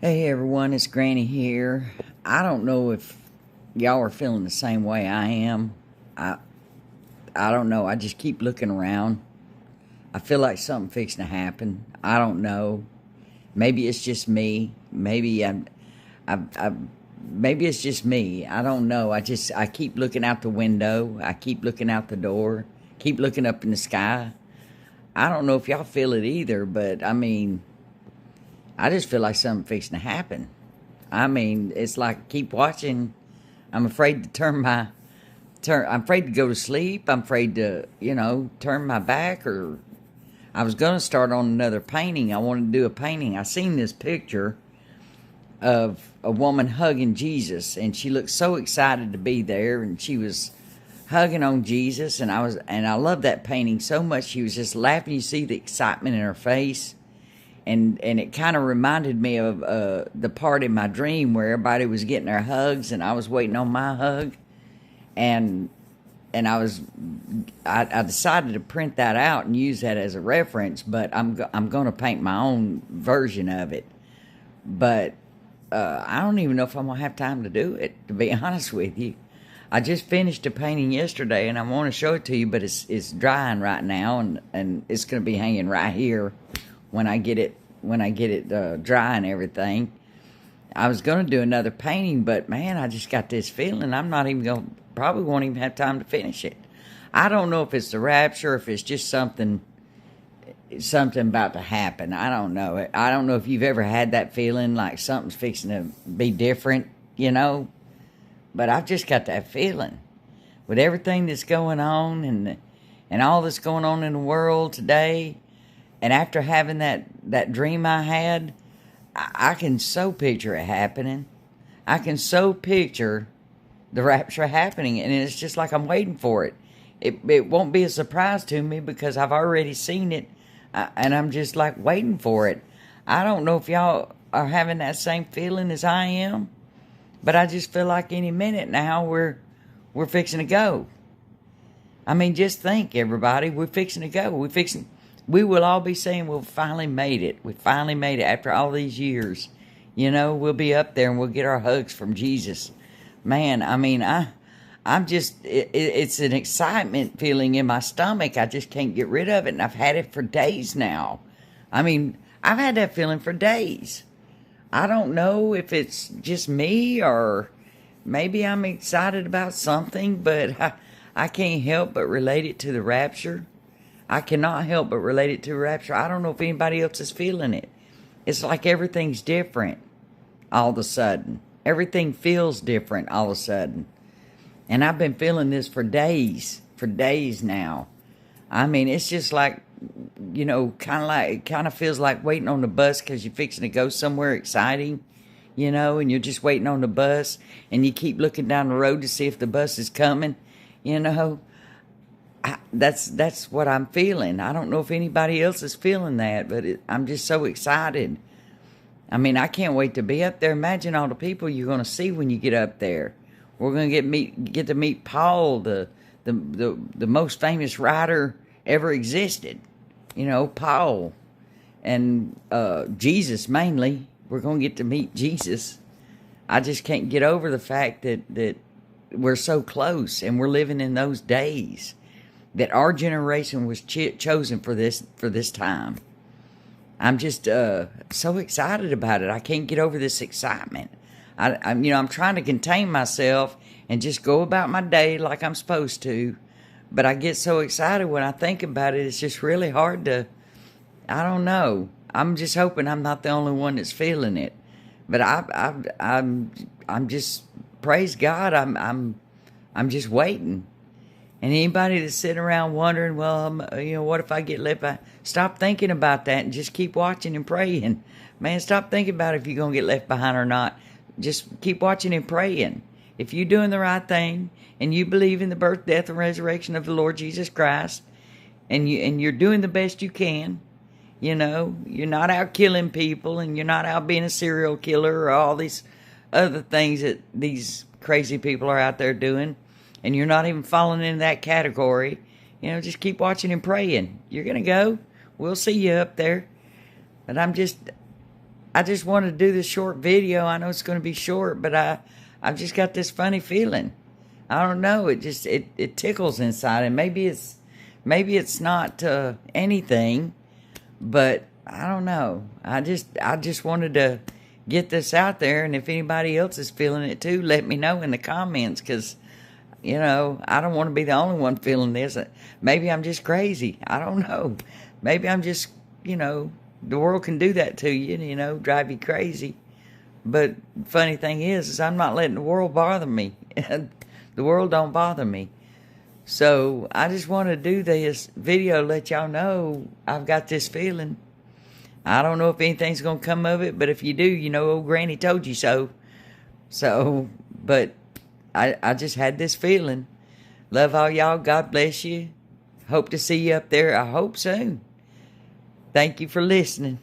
Hey everyone, it's Granny here. I don't know if y'all are feeling the same way I am. I I don't know. I just keep looking around. I feel like something fixing to happen. I don't know. Maybe it's just me. Maybe I'm I, I maybe it's just me. I don't know. I just I keep looking out the window. I keep looking out the door. Keep looking up in the sky. I don't know if y'all feel it either, but I mean I just feel like something's fixing to happen. I mean, it's like keep watching. I'm afraid to turn my turn. I'm afraid to go to sleep. I'm afraid to, you know, turn my back. Or I was going to start on another painting. I wanted to do a painting. I seen this picture of a woman hugging Jesus, and she looked so excited to be there, and she was hugging on Jesus, and I was, and I love that painting so much. She was just laughing. You see the excitement in her face and and it kind of reminded me of uh, the part in my dream where everybody was getting their hugs and I was waiting on my hug, and and I was I, I decided to print that out and use that as a reference, but I'm I'm going to paint my own version of it, but uh, I don't even know if I'm gonna have time to do it. To be honest with you, I just finished a painting yesterday and I want to show it to you, but it's it's drying right now and and it's going to be hanging right here when I get it when I get it uh, dry and everything. I was going to do another painting, but man, I just got this feeling I'm not even going to, probably won't even have time to finish it. I don't know if it's the rapture, if it's just something, something about to happen. I don't know. I don't know if you've ever had that feeling like something's fixing to be different, you know, but I've just got that feeling with everything that's going on and, and all that's going on in the world today and after having that that dream I had, I, I can so picture it happening. I can so picture the rapture happening, and it's just like I'm waiting for it. It it won't be a surprise to me because I've already seen it, uh, and I'm just like waiting for it. I don't know if y'all are having that same feeling as I am, but I just feel like any minute now we're we're fixing to go. I mean, just think, everybody, we're fixing to go. We're fixing we will all be saying we've finally made it. We finally made it after all these years. You know, we'll be up there and we'll get our hugs from Jesus. Man, I mean, I, I'm just, it, it's an excitement feeling in my stomach. I just can't get rid of it. And I've had it for days now. I mean, I've had that feeling for days. I don't know if it's just me or maybe I'm excited about something, but I, I can't help but relate it to the rapture. I cannot help but relate it to rapture. I don't know if anybody else is feeling it. It's like everything's different all of a sudden. Everything feels different all of a sudden. And I've been feeling this for days, for days now. I mean, it's just like, you know, kind of like, it kind of feels like waiting on the bus because you're fixing to go somewhere exciting, you know, and you're just waiting on the bus and you keep looking down the road to see if the bus is coming, you know. I, that's that's what I'm feeling. I don't know if anybody else is feeling that, but it, I'm just so excited. I mean, I can't wait to be up there. Imagine all the people you're going to see when you get up there. We're going to get meet get to meet Paul, the the the, the most famous writer ever existed. You know, Paul and uh, Jesus mainly. We're going to get to meet Jesus. I just can't get over the fact that that we're so close and we're living in those days that our generation was ch- chosen for this for this time. I'm just uh, so excited about it. I can't get over this excitement. I, I'm, you know, I'm trying to contain myself and just go about my day like I'm supposed to, but I get so excited when I think about it. It's just really hard to. I don't know. I'm just hoping I'm not the only one that's feeling it, but I, I, I'm, I'm just praise God. I'm, I'm, I'm just waiting. And anybody that's sitting around wondering, well, um, you know, what if I get left behind? Stop thinking about that and just keep watching and praying. Man, stop thinking about if you're going to get left behind or not. Just keep watching and praying. If you're doing the right thing and you believe in the birth, death, and resurrection of the Lord Jesus Christ, and you and you're doing the best you can, you know, you're not out killing people and you're not out being a serial killer or all these other things that these crazy people are out there doing and you're not even falling into that category, you know, just keep watching and praying. You're going to go. We'll see you up there. But I'm just, I just wanted to do this short video. I know it's going to be short, but I, I've just got this funny feeling. I don't know. It just it, it tickles inside, and maybe it's maybe it's not uh, anything, but I don't know. I just I just wanted to get this out there, and if anybody else is feeling it too, let me know in the comments because you know I don't want to be the only one feeling this. Maybe I'm just crazy. I don't know. Maybe I'm just you know the world can do that to you, you know, drive you crazy. But funny thing is, is I'm not letting the world bother me. the world don't bother me. So I just want to do this video, let y'all know I've got this feeling. I don't know if anything's gonna come of it, but if you do, you know, old Granny told you so. So, but I I just had this feeling. Love all y'all. God bless you. Hope to see you up there. I hope soon. Thank you for listening.